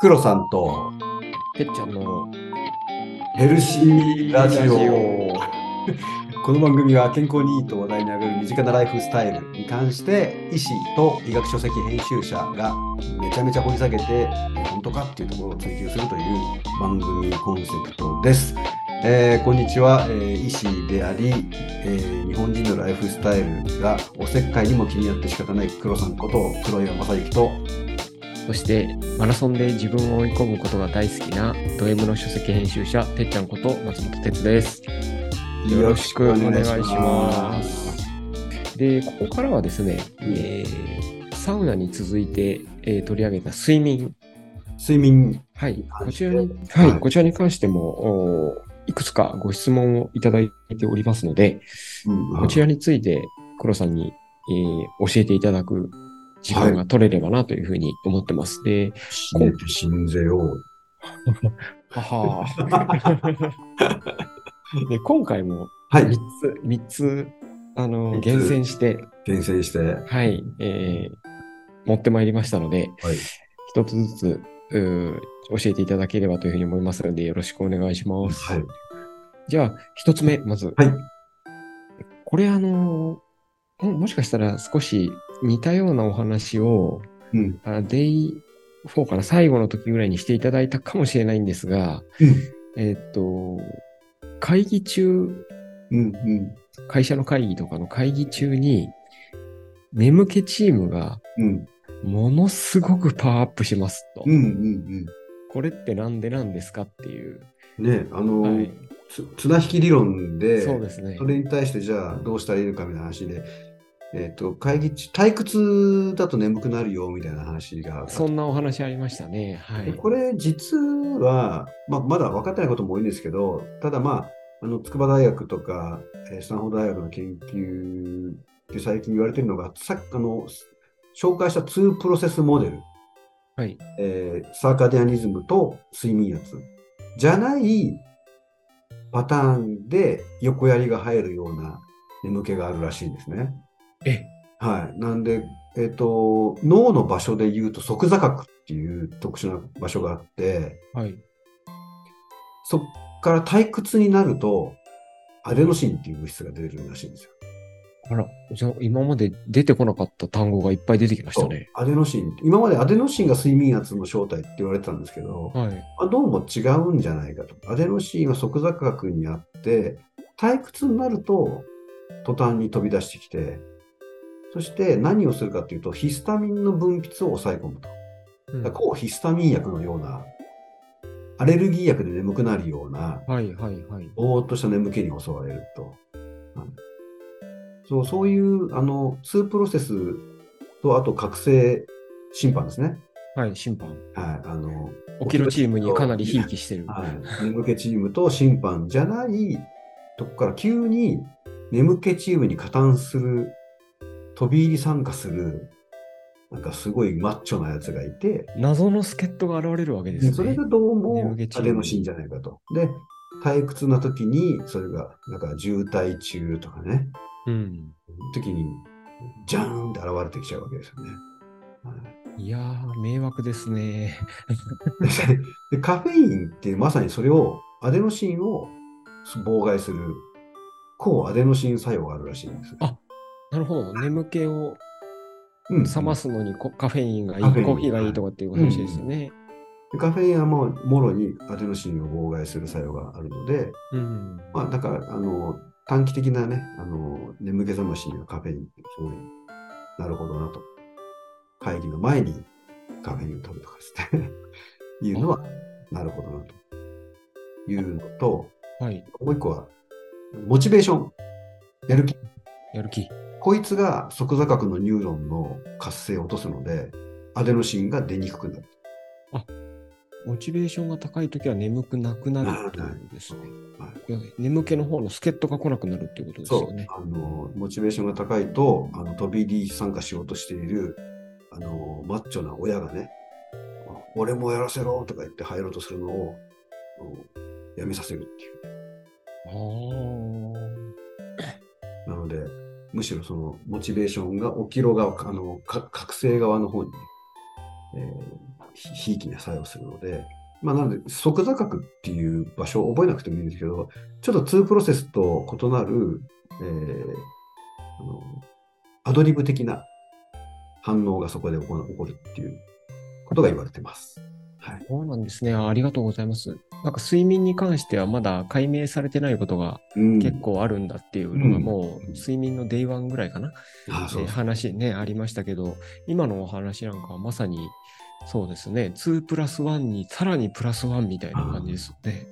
黒さんとてっちゃんのヘルシーラジオ。この番組は健康にいいと話題に上がる身近なライフスタイルに関して医師と医学書籍編集者がめちゃめちゃ掘り下げてえ本当かっていうところを追求するという番組コンセプトです。えーこんにちは、えー医師であり、えー日本人のライフスタイルがおせっかいにも気になって仕方ない黒さんこと黒岩正幸とそしてマラソンで自分を追い込むことが大好きなド M の書籍編集者てっちゃんこと松本哲です。よろしくお願いします。で、ここからはですね、えーサウナに続いて、えー取り上げた睡眠。睡眠はい、こちらに、ははいい、こちらに関しても、おいくつかご質問をいただいておりますので、うんこちらについて黒さんに、えー教えていただく時間が取れればなというふうに思ってます。で、死ねて死んぜよ。はは で、今回もはい3。つ、三つ、あの、厳選して、厳選して。ははい、えー持ってまいりましたので、い。一つずつ、教えていただければというふうに思いますので、よろしくお願いします。はい。じゃあ、一つ目、まず。はい。これ、あのもしかしたら少し似たようなお話を、うん。あデイ4かな、最後の時ぐらいにしていただいたかもしれないんですが、うん。えーっと、会議中、うん。うん。会社の会議とかの会議中に、眠気チームがうん。ものすごくパワーアップしますと。これってなんでなんですかっていう。うん。ね、あの、はい、つ綱引き理論で、そうですねそ。れに対してじゃあどうしたらいいのかみたいな話で、えっ、と、会議中、退屈だと眠くなるよみたいな話がそんなお話ありましたね。はい。でこれ実は、まあ、まだ分かってないことも多いんですけど、ただまあ、あの筑波大学とか、えースタンフォード大学の研究で最近言われてるのが、さっきあの紹介した2プロセスモデル、はい。えーサーカディアニズムと睡眠圧じゃないパターンで横やりが入るような眠気があるらしいんですね。え、はい。なんで、えっ、と、脳の場所で言うと側座角っていう特殊な場所があって、はい。そっから退屈になると、アデノシンっていう物質が出るらしいんですよ。あら、じゃあ今まで出てこなかった単語がいっぱい出てきましたね。アデノシン。今までアデノシンが睡眠圧の正体って言われてたんですけど、はい。まあ、どうも違うんじゃないかと。アデノシンは側座角にあって、退屈になると途端に飛び出してきて、そして何をするかというと、ヒスタミンの分泌を抑え込むと。うん抗ヒスタミン薬のような、アレルギー薬で眠くなるような、はいはいはい。ぼーっとした眠気に襲われると。うんそうそういう、あの、2プロセスと、あと覚醒審判ですね。はい、審判。はい。あの、起きるチームにかなりひいきしてる。はい。眠気チームと審判じゃないとこから急に眠気チームに加担する、飛び入り参加する、なんかすごいマッチョなやつがいて、謎の助っ人が現れるわけですね。それがどうもアデノシンじゃないかと。で、退屈な時に、それが、なんか渋滞中とかね、うん。時に、ジャーンって現れてきちゃうわけですよね。はいいやー、迷惑ですね。でカフェインってまさにそれを、アデノシンを妨害する、抗アデノシン作用があるらしいんです。あなるほど。眠気をうん冷ますのにコカフェインがいい、カフェインコーヒーがいいとかっていう話ですよね。でカフェインはもう、もろにアデノシンを妨害する作用があるので、うん。まあ、だから、あの、短期的なね、あの、眠気覚ましにはカフェインってすごい、なるほどなと。会議の前にカフェインを取るとかですね、いうのは、なるほどなと。いうのと、はい。もう一個は、モチベーション。やる気。やる気。こいつが側座角のニューロンの活性を落とすので、アデノシンが出にくくなる。モチベーションが高いときは眠くなくなるっていうことですね。はい眠気の方の助っ人が来なくなるっていうことですよね。あの、モチベーションが高いと、あの飛び入り参加しようとしている、あの、マッチョな親がね、俺もやらせろとか言って入ろうとするのを、うんやめさせるっていう。ああ。なので、むしろそのモチベーションが起きろ側、あの、覚醒側の方にね、えーひいきに作用するので、まあ、なので、即座角っていう場所を覚えなくてもいいんですけど、ちょっと2プロセスと異なる、えーあのアドリブ的な反応がそこで起こるっていうことが言われてます。はい。そうなんですね。ありがとうございます。なんか睡眠に関してはまだ解明されてないことがうん。結構あるんだっていうのがうん。もう睡眠の Day1 ぐらいかな、うそう。え話ね、ありましたけど、今のお話なんかはまさにそうですね、2プラス1にさらにプラス1みたいな感じですよね。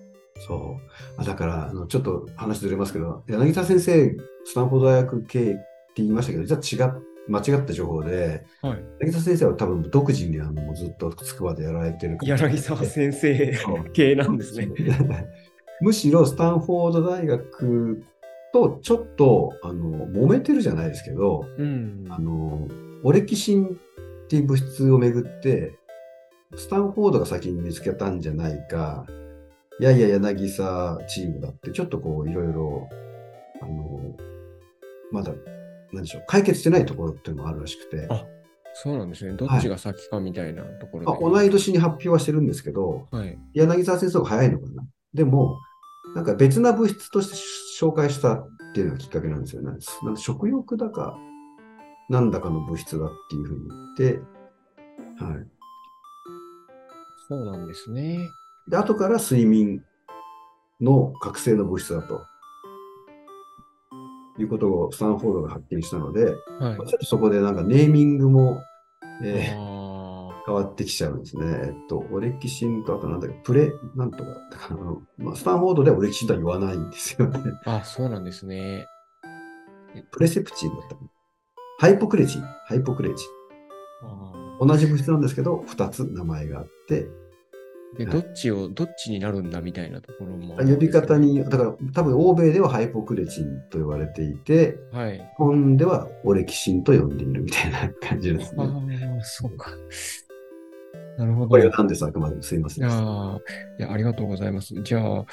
そう。あだから、あのちょっと話ずれますけど、柳田先生、スタンフォード大学系って言いましたけど、実は違っ間違った情報で、はい。柳田先生は多分独自にあのずっと筑波でやられてる方柳沢先生系なんですね。むしろスタンフォード大学とちょっとあの揉めてるじゃないですけど、うん。あのオレキシンっていう物質をめぐって、スタンフォードが先に見つけたんじゃないか、いやいや柳沢チームだって、ちょっとこういろいろ、あの、まだ、なんでしょう、解決してないところっていうのもあるらしくて、あそうなんですね。どっちが先かみたいなところで。まあ、同い年に発表はしてるんですけど、はい。柳沢先生が早いのかな。でも、なんか別な物質として紹介したっていうのがきっかけなんですよね。なんか食欲だか、なんだかの物質だっていうふうに言って、はい。そうなんですね。で、後から睡眠の覚醒の物質だと。いうことをスタンフォードが発見したので、はいちょ。っとそこでなんかネーミングも、えーあ変わってきちゃうんですね。えっと、オレキシンとあとなんだっけ、プレ、なんとかまあ、スタンフォードではオレキシンとは言わないんですよね。ーあ、そうなんですね。プレセプチンだったハイポクレチン、ハイポクレチあン。同じ物質なんですけど、2つ名前があって、ーで、はいどっちを、どっちになるんだみたいなところも。呼び方。に、だから多分欧米ではハイポクレチンと言われていて、はい。日本ではオレキシンと呼んでいるみたいな感じですあね。あ、そうか。なるほど。これが何です？あくまでもすいません。いやーいや、ありがとうございます。じゃあ、や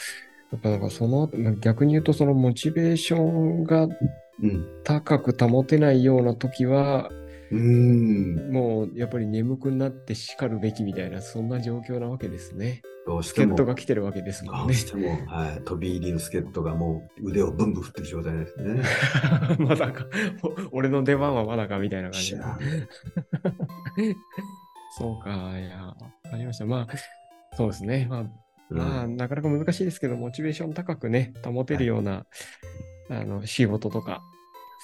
っぱなんかその、逆に言うと、そのモチベーションがうん。高く保てないような時は、うーん。もうやっぱり眠くなって叱るべきみたいな、そんな状況なわけですね。どうしても助っ人、が来てるわけですもんねどう。しても、はい、飛び入りの助っ人がもう腕をブンブン振ってる状態ですね。まだか、お俺の出番はまだかみたいな感じで。そうか、いや、わかりました。まあ、そうですね。まあ、うんまあ、なかなか難しいですけど、モチベーション高くね、保てるような、あの仕事とか、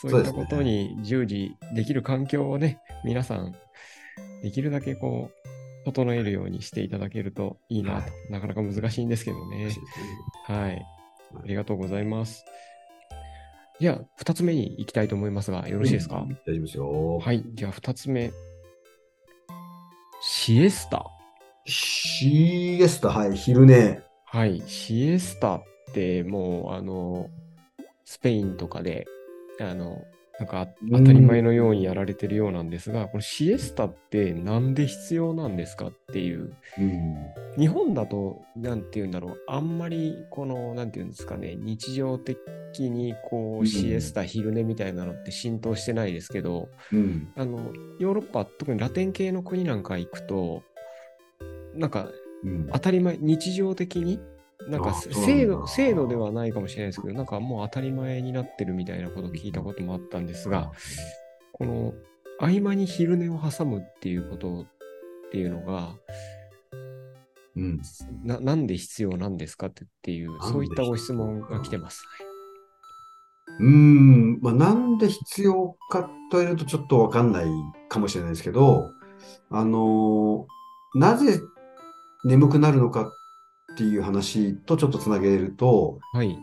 そういったことに従事できる環境をね、皆さん、できるだけこう、整えるようにしていただけるといいなと、はいなかなか難しいんですけどね。はい。ありがとうございます。じゃあ、二つ目に行きたいと思いますが、よろしいですか、うん大丈夫ですよ。はい。じゃあ、二つ目。シエスタ。シエスタ、はい、昼寝。はい。シエスタって、もう、あの、スペインとかで、あの、なんか当たり前のようにやられてるようなんですが、このシエスタってなんで必要なんですかっていう。うん。日本だと、なんて言うんだろう、あんまり、この、なんて言うんですかね、日常的に、こうんう、シエスタ、昼寝みたいなのって浸透してないですけど、うん。あの、ヨーロッパ、特にラテン系の国なんか行くと、なんかうん。当たり前、日常的に、なんか制度、制度ではないかもしれないですけど、なんかもう当たり前になってるみたいなことを聞いたこともあったんですが、この合間に昼寝を挟むっていうことっていうのが、うん。ななんで必要なんですかってっていう、そういったご質問が来てます。うーん、まあ、なんで必要かと言われるとちょっとわかんないかもしれないですけど、あのーなぜ眠くなるのかっていう話とちょっとつなげると、はい。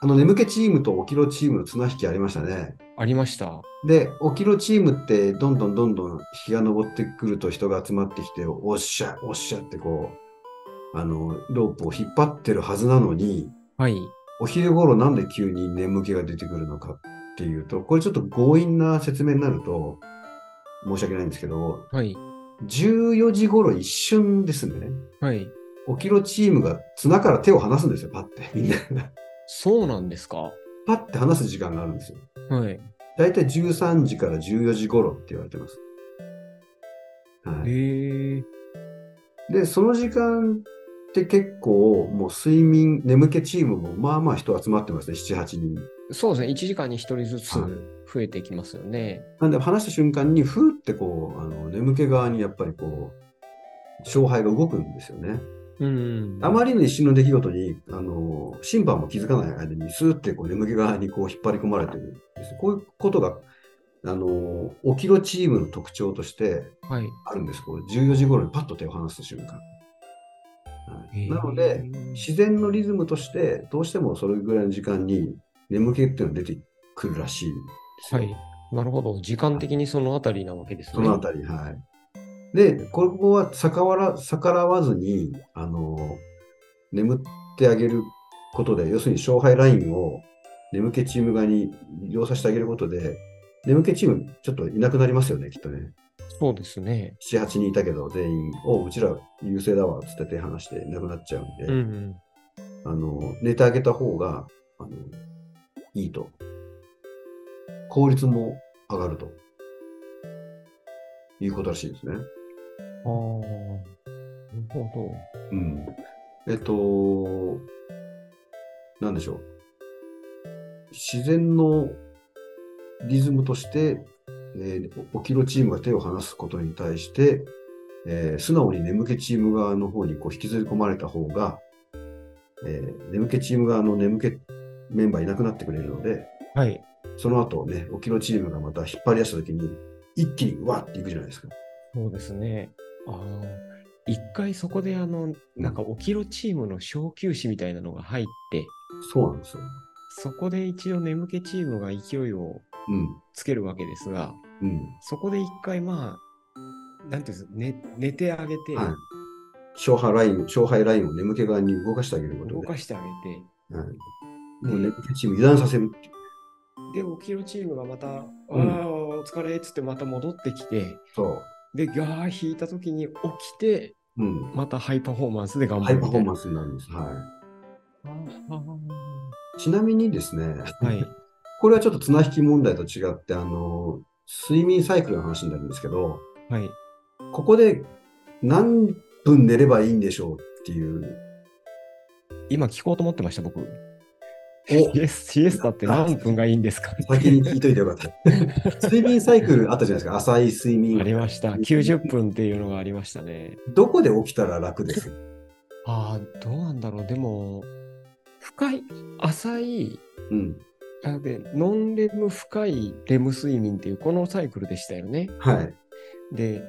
あの眠気チームと起きろチームの綱引きありましたね。ありました。で、起きろチームってどんどんどんどん日が昇ってくると人が集まってきて、おっしゃ、おっしゃってこう、あの、ロープを引っ張ってるはずなのに、はい。お昼頃なんで急に眠気が出てくるのかっていうと、これちょっと強引な説明になると、申し訳ないんですけど、はい。14時頃一瞬ですね、はい。起きろチームが綱から手を離すんですよ、パッて。みんなが。そうなんですか？パッて離す時間があるんですよ。はい。だいたい13時から14時頃って言われてます。はい、へえ。で、その時間って結構、もう睡眠、眠気チームもまあまあ人集まってますね、7、8人。そうですね、1時間に1人ずつはい増えてきますよね。なんで話した瞬間に、ふーってこう、あの眠気側にやっぱりこう、勝敗が動くんですよね。うん。あまりの一瞬の出来事に、あの、審判も気づかない間に、スーってこう眠気側にこう引っ張り込まれてる。こういうことが、あの、起きろチームの特徴としてはい。あるんです。こう14時頃にパッと手を離す瞬間。はいなので、自然のリズムとして、どうしてもそれぐらいの時間に眠気っていうのが出てくるらしいんですよ。はい。なるほど。時間的にそのあたりなわけですね。そのあたり、はい。で、ここは逆らわ逆らわずに、あの、眠ってあげることで、要するに勝敗ラインを眠気チーム側に移動させてあげることで、眠気チームちょっといなくなりますよね、きっとね。そうですね。7、8人いたけど、全員、おうちら優勢だわ、つって手離していなくなっちゃうんで、うんうん。あの、寝てあげた方が、あの、いいと。効率も上がると。いうことらしいですね。ああ。なるほうん。えっと、なんでしょう。自然のリズムとして、えー、起きろチームが手を離すことに対して、えー素直に眠気チーム側の方にこう引きずり込まれた方が、えー眠気チーム側の眠気メンバーいなくなってくれるので、ど。はい。その後ね、起きろチームがまた引っ張り出したときに、一気にうわっていくじゃないですか。そうですね。ああ。一回そこであの、なんか起きろチームの小休止みたいなのが入って、そうなんですよ。そこで一応眠気チームが勢いをうん。つけるわけですが、うん。そこで一回まあ、なんていうんですか、寝寝てあげて、はい。勝敗ライン、勝敗ラインを眠気側に動かしてあげることで、動かしてあげて、はい、もう眠気チーム油断させるっていう。で、起きろチームがまた、あうんあ、お疲れっつってまた戻ってきて、そで、ガー引いたときに起きて、う。うん。またハイパフォーマンスで頑張ハイるみたいな。パフォーマンスになるんです。はあい。ちなみにですね、ーはい。これはちょっと綱引き問題と違って、あの、睡眠サイクルの話になるんですけど、はい。ここで何分寝ればいいんでしょうっていう。今聞こうと思ってました、僕。おシエスシエスタって何分がいいんですか？先に聞いといてよかった。睡眠サイクルあったじゃないですか。浅い睡眠。ありました。90分っていうのがありましたね。どこで起きたら楽です？ああ、どうなんだろう。でも、深い、浅い、うん。あでノンレム深いレム睡眠っていうこのサイクルでしたよね。はい。で、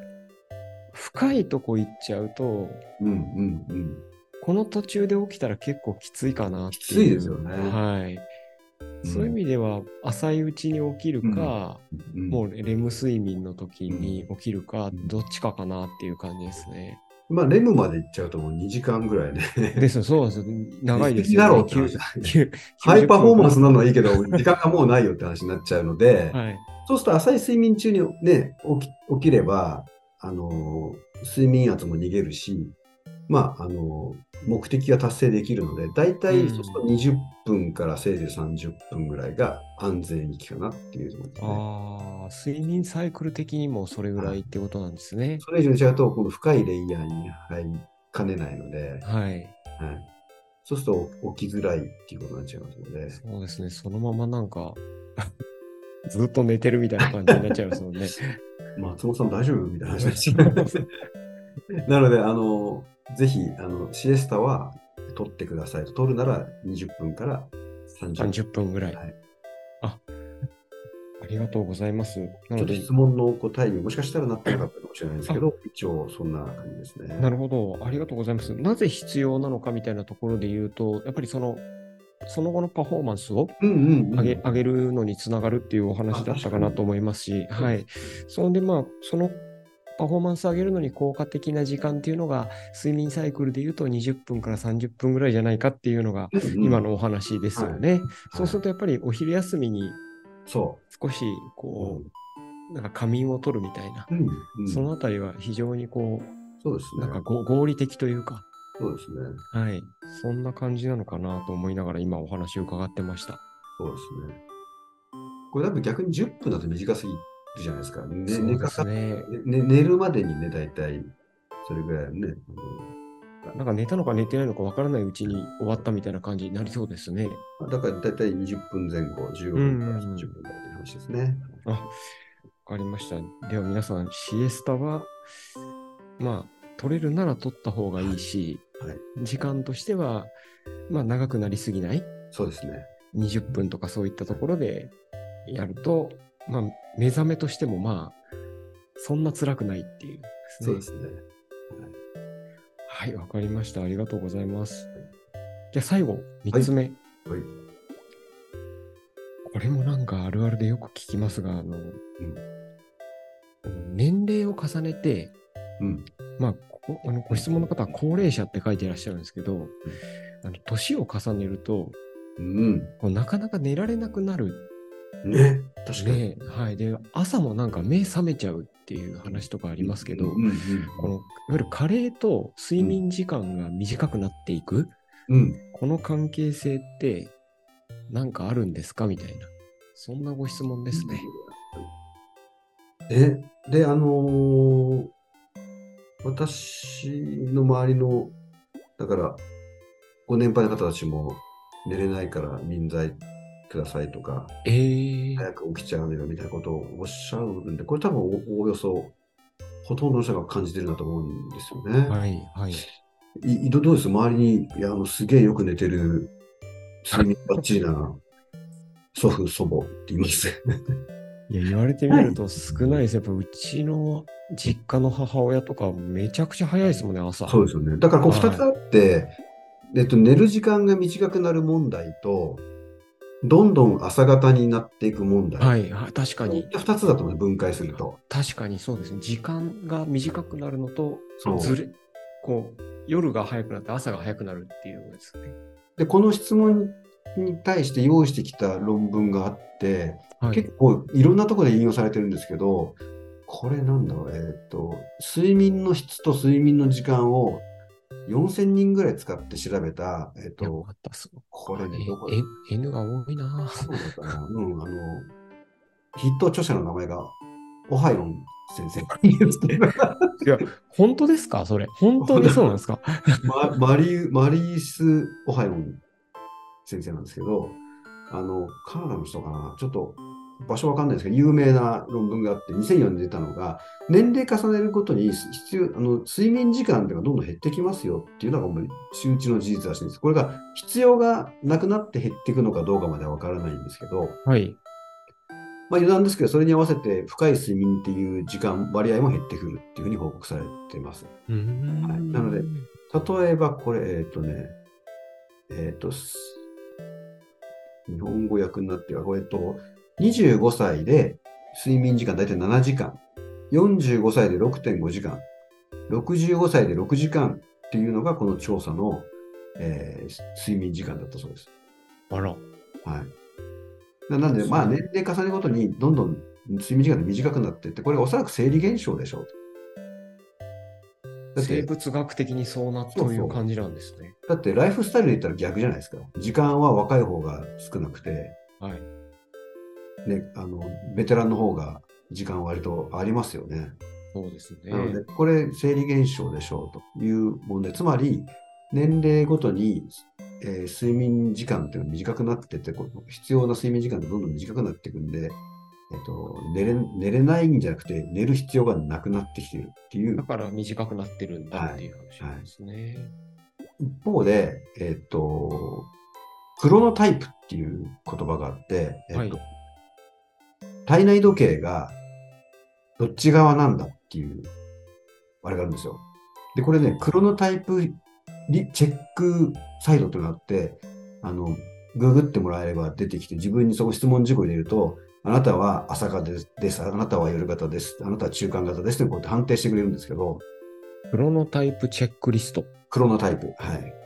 深いとこ行っちゃうと、うんうんうん。この途中で起きたら結構きついかなっていう。きついですよねはい。そういう意味では、浅いうちに起きるか、うんもうレム睡眠の時に起きるか、んどっちかかなっていう感じですね。まあ、レムまで行っちゃうともう2時間ぐらいね。ですよ、そうですよ。長いですよ、うって話だね ハイパフォーマンス90なのはいいけど、時間がもうないよって話になっちゃうので、分はい。そうすると浅い睡眠中にね、起き起きれば、あのー睡眠圧も逃げるし、まあ、あのー目的が達成できるので、大体うんそうすると20分からせいぜい30分ぐらいが安全域かなっていうところですね。ああ、睡眠サイクル的にもそれぐらいってことなんですね。それ以上に違うと、この深いレイヤーに入りかねないので、はい。はい、そうすると起きづらいっていうことになっちゃいますので、そうですね。そのままなんか、ずっと寝てるみたいな感じになっちゃいますもんね。松本さん大丈夫みたいな話になっちゃいます。なので、あの、ぜひ、あの、シエスタは取ってくださいと。取るなら20分から30分。30分ぐらい。はいあ、ありがとうございます。なちょので、っと質問の答えにもしかしたらなってなかったかもしれないんですけど、一応そんな感じですね。なるほど。ありがとうございます。なぜ必要なのかみたいなところで言うと、やっぱりその、その後のパフォーマンスを。上げ上げるのにつながるっていうお話だったかなと思いますし、はい。そんで、まあ、そのパフォーマンス上げるのに効果的な時間っていうのが、睡眠サイクルで言うと20分から30分ぐらいじゃないかっていうのが、うんうん今のお話ですよね。いそうすると、やっぱりお昼休みにそ少し、う。こう、なんか仮眠を取るみたいな、うんうんそのあたりは非常にこそうですう、ねなん。かご合理的というか、そうですね。はい。そんな感じなのかなと思いながら今お話を伺ってました。そうですね。これ多分逆に10分だと短すぎるじゃないですか。ね寝かかすね。ね寝るまでにね、大体それぐらいね。なんか寝たのか寝てないのかわからないうちに終わったみたいな感じになりそうですね。だから大体20分前後、15分から30分ぐらいの話ですね。あ、わかりました。では皆さん、シエスタは、まあ、取れるなら取った方がいいし、はい。時間としては、まあ、長くなりすぎない？そうですね。20分とかそういったところでやると、まあ、目覚めとしてもまあ、そんな辛くないっていうですね。そうですね。はい、わかりました。ありがとうございます。じゃあ最後、3つ目。はい。これもなんかあるあるでよく聞きますが、あの、あの年齢を重ねて、うん。まあ、こあのご質問の方は高齢者って書いていらっしゃるんですけど、あの年を重ねるとうん。こうなかなか寝られなくなるね。確かに。ね、はい、で朝もなんか目覚めちゃうっていう話とかありますけど、うんうんこのいわゆる加齢と睡眠時間が短くなっていく、うん。この関係性ってなんかあるんですかみたいなそんなご質問ですね。え、で、あのー私の周りの、だから、ご年配の方たちも寝れないから眠剤くださいとか、えー、早く起きちゃうのよみたいなことをおっしゃるんで、これ多分おおおよそ、ほとんどの人が感じてるんだと思うんですよね。はいはい。いいどどうです？周りに、いや、あの、すげえよく寝てる、睡眠バッチリな 祖父、祖母って言いますね。いや言われてみると少ないです。やっぱうちの実家の母親とかめちゃくちゃ早いですもんね、朝。そうですよね。だからこうはい2つあって、えっと、寝る時間が短くなる問題と、どんどん朝方になっていく問題。はい、はい確かに。2つだと思う、分解すると。確かにそうですね。時間が短くなるのと、そうずれ、こう、夜が早くなって朝が早くなるっていうのですね。で、この質問に対して用意してきた論文があって、はい。結構いろんなところで引用されてるんですけど、これなんだろう、えっと、睡眠の質と睡眠の時間を4000人ぐらい使って調べた、えっよと。これね、どこえ N が多いな。そうだったな。うん、あの、筆頭著者の名前が、オハイロン先生。いや、本当ですか？それ。本当にそうなんですか？マ マリーマリース・オハイロン先生なんですけど、あの、カナダの人かな、ちょっと場所わかんないですけど、有名な論文があって、2004年に出たのが、年齢重ねるごとに必要あの睡眠時間がどんどん減ってきますよっていうのがもう周知の事実らしいんです。これが必要がなくなって減っていくのかどうかまではわからないんですけど、はい。まあ余談ですけど、それに合わせて深い睡眠っていう時間、割合も減ってくるっていうふうに報告されています。はいなので例えばこれ、えっ、とね、えっ、と、す日本語訳になってるこれと、25歳で睡眠時間大体7時間、45歳で6.5時間、65歳で6時間っていうのがこの調査の、えー睡眠時間だったそうです。あら。はい。ななんで、まあ年齢重ねるごとにどんどん睡眠時間が短くなっていって、これおそらく生理現象でしょう生物学的にそうなという感じなんですね。だってライフスタイルで言ったら逆じゃないですか。時間は若い方が少なくて、はい。ね、あの、ベテランの方が時間割とありますよね。そうですね。なので、これ生理現象でしょうという問題。つまり、年齢ごとに、えー睡眠時間っていうのが短くなってって、必要な睡眠時間がどんどん短くなっていくんで、えっと、寝れ寝れないんじゃなくて、寝る必要がなくなってきているっていうだから短くなってるんだっていう話なんですね。一方で、えっと、クロノタイプっていう言葉があって、えっとはい体内時計がどっち側なんだっていう、あれがあるんですよ。で、これね、クロノタイプリチェックサイトっていうのがあって、あの、ググってもらえれば出てきて、自分にそこ質問事項を入れると、あなたは朝方です、ですあなたは夜型です、あなたは中間型ですってこうやって判定してくれるんですけど、クロノタイプチェックリスト。クロノタイプ。はい。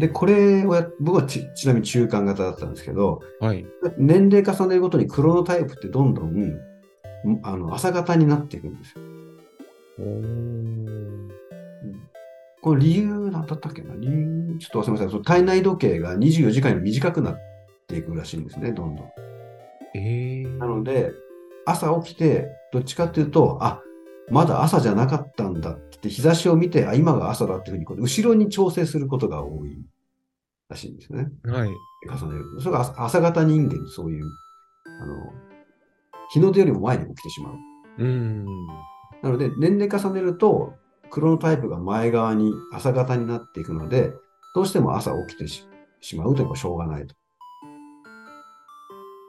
で、これをや、僕はちちなみに中間型だったんですけど、はい。年齢重ねるごとにクロノタイプってどんどん、んあの朝型になっていくんですよ。これ理由なんだったっけな？理由、ちょっと忘れましたその体内時計が24時間より短くなっていくらしいんですね、どんどん。えー、なので、朝起きて、どっちかっていうと、あ、まだ朝じゃなかったんだって日差しを見て、あ、今が朝だっていうふうに後ろに調整することが多いらしいんですね。はい。重ねる。それが朝朝型人間、そういう、あの、日の出よりも前に起きてしまう。うん。なので、年齢重ねると、クロノタイプが前側に朝型になっていくので、どうしても朝起きてししまうというのはしょうがないと。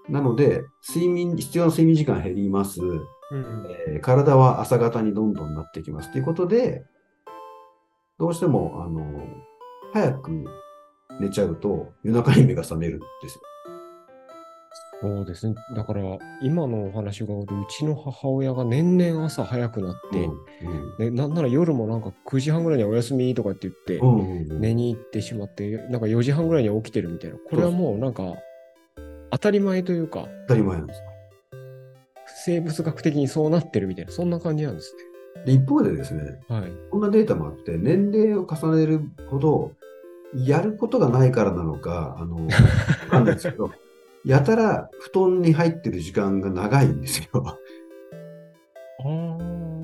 なので、睡眠、必要な睡眠時間減ります。うん。えー体は朝型にどんどんなっていきますということで、どうしても、あの、早く寝ちゃうと夜中に目が覚めるんですよ。そうですね。だから、今のお話がうちの母親が年々朝早くなって、でなんなら夜もなんか9時半ぐらいにはお休みとかって言って、うんうんうんうん寝に行ってしまって、なんか4時半ぐらいには起きてるみたいな。これはもうなんか、当たり前というか、当たり前なんです。生物学的にそうなってるみたいな、そんな感じなんですで一方でですね、ね。はい。こんなデータもあって、年齢を重ねるほど、やることがないからなのか、あの、ないですけど、やたら布団に入ってる時間が長いんですよ。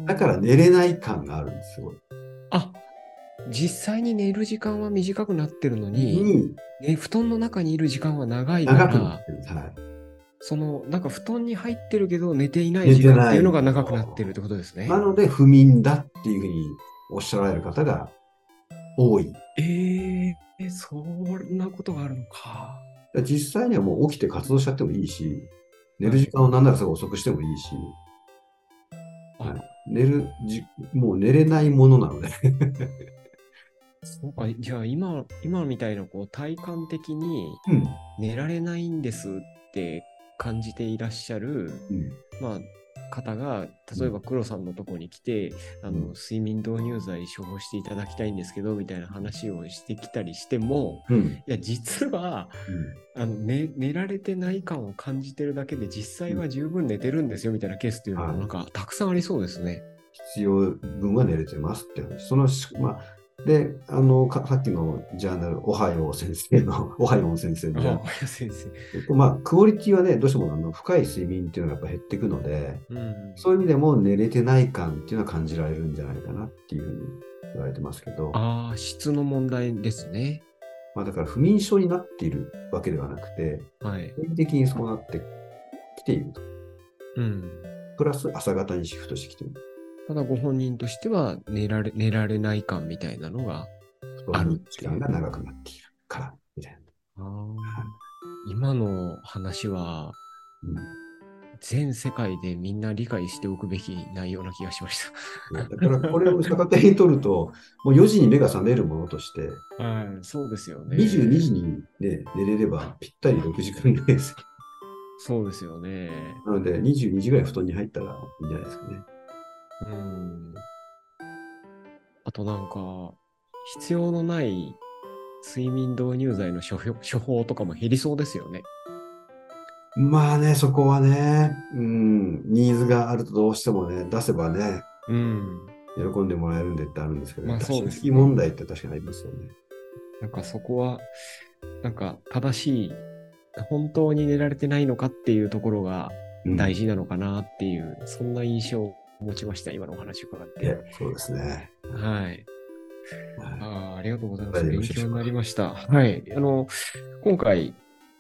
だから寝れない感があるんですよ。あ実際に寝る時間は短くなってるのに、に、ね、布団の中にいる時間は長いから長くなっ、てるんです。はい。そのなんか布団に入ってるけど寝ていない時間っていうのが長くなってるってことですね。なので、不眠だっていうふうにおっしゃられる方が多い。えー、えそんなことがあるのか。実際にはもう起きて活動しちゃってもいいし、寝る時間をなんならすごい遅くしてもいいし、あはい寝るじ、もう寝れないものなので。そうか、じゃあ今、今みたいなこう体感的にうん。寝られないんですって感じていらっしゃる、うん。まあ、方が、例えば黒さんのとこに来て、あの、うん睡眠導入剤処方していただきたいんですけど、みたいな話をしてきたりしても、うん。いや、実は、あの、寝、寝られてない感を感じてるだけで、実際は十分寝てるんですよ、みたいなケースっていうのも、はいなんか、たくさんありそうですね。必要分は寝れてますって話。そのし、まあ、で、あの、かさっきのジャーナル、おはよう先生の、おはよう先生のジャーナああ、先生。ル。まあ、クオリティはね、どうしてもあの深い睡眠っていうのがやっぱ減っていくので、うん。そういう意味でも寝れてない感っていうのは感じられるんじゃないかなっていうふうに言われてますけど、ああ、質の問題ですね。まあだから不眠症になっているわけではなくて、はい。定期的にそうなってきていると。うん。プラス朝方にシフトしてきている。ただご本人としては寝られ寝られない感みたいなのがある時間が長くなっているから、みたい今の話はな。全世界でみんな理解しておくべき内容な気がしましうん、だからこれを逆手に取ると、もう4時に目が覚めるものとして、た。はい、そうですよね。22時に、ね、寝れればぴったり6時間ぐらいです。そうですよね。なので、22時ぐらい布団に入ったらいいんじゃないですかね。うん。あとなんか、必要のない睡眠導入剤の処方処方とかも減りそうですよね。まあね、そこはね、うん、ニーズがあるとどうしてもね、出せばね、うん。喜んでもらえるんでってあるんですけど、まあそうですね問題って確かにありますよね。なんかそこは、なんか正しい、本当に寝られてないのかっていうところがうん大事なのかなっていう、そんな印象を持ちました、今のお話を伺って。そうですね。はい。はいあーありがとうございます。はい勉強になりました。はい。あの、今回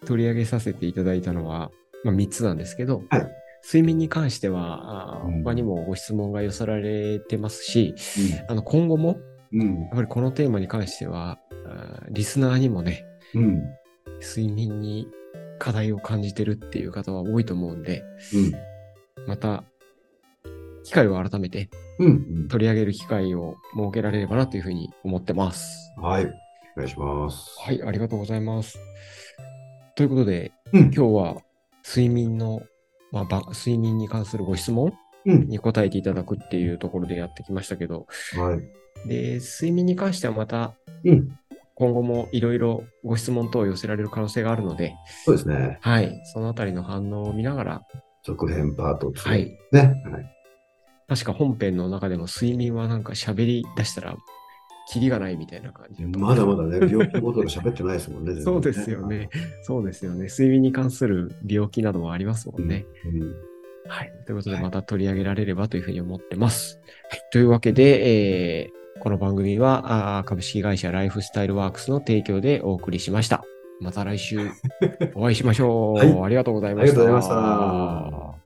取り上げさせていただいたのは、まあ、3つなんですけど、はい睡眠に関しては、他にもご質問が寄せられてますし、あの今後も、うん。やっぱりこのテーマに関しては、リスナーにもね、うん。うん。睡眠に課題を感じてるっていう方は多いと思うんで、また、機会を改めて。取り上げる機会を設けられればなというふうに思ってます。はい。お願いします。はい、ありがとうございます。ということで、うん。今日は睡眠の、まあ、ば睡眠に関するご質問うん。に答えていただくっていうところでやってきましたけど、はい。で、睡眠に関してはまたうん。今後もいろいろご質問等を寄せられる可能性があるので、そうですね。はい、そのあたりの反応を見ながら、続編パート2。はい。ね。はい。確か本編の中でも睡眠はなんか喋り出したら、キリがないみたいな感じまだまだね、病気ごとで喋ってないですもんね。全然そうですよね。。そうですよね。睡眠に関する病気などもありますもんね。うん。はい。ということで、また取り上げられればというふうに思ってます。はい。というわけで、えーこの番組はあー株式会社ライフスタイルワークスの提供でお送りしました。また来週 お会いしましょう。はいありがとうございました。ありがとうございました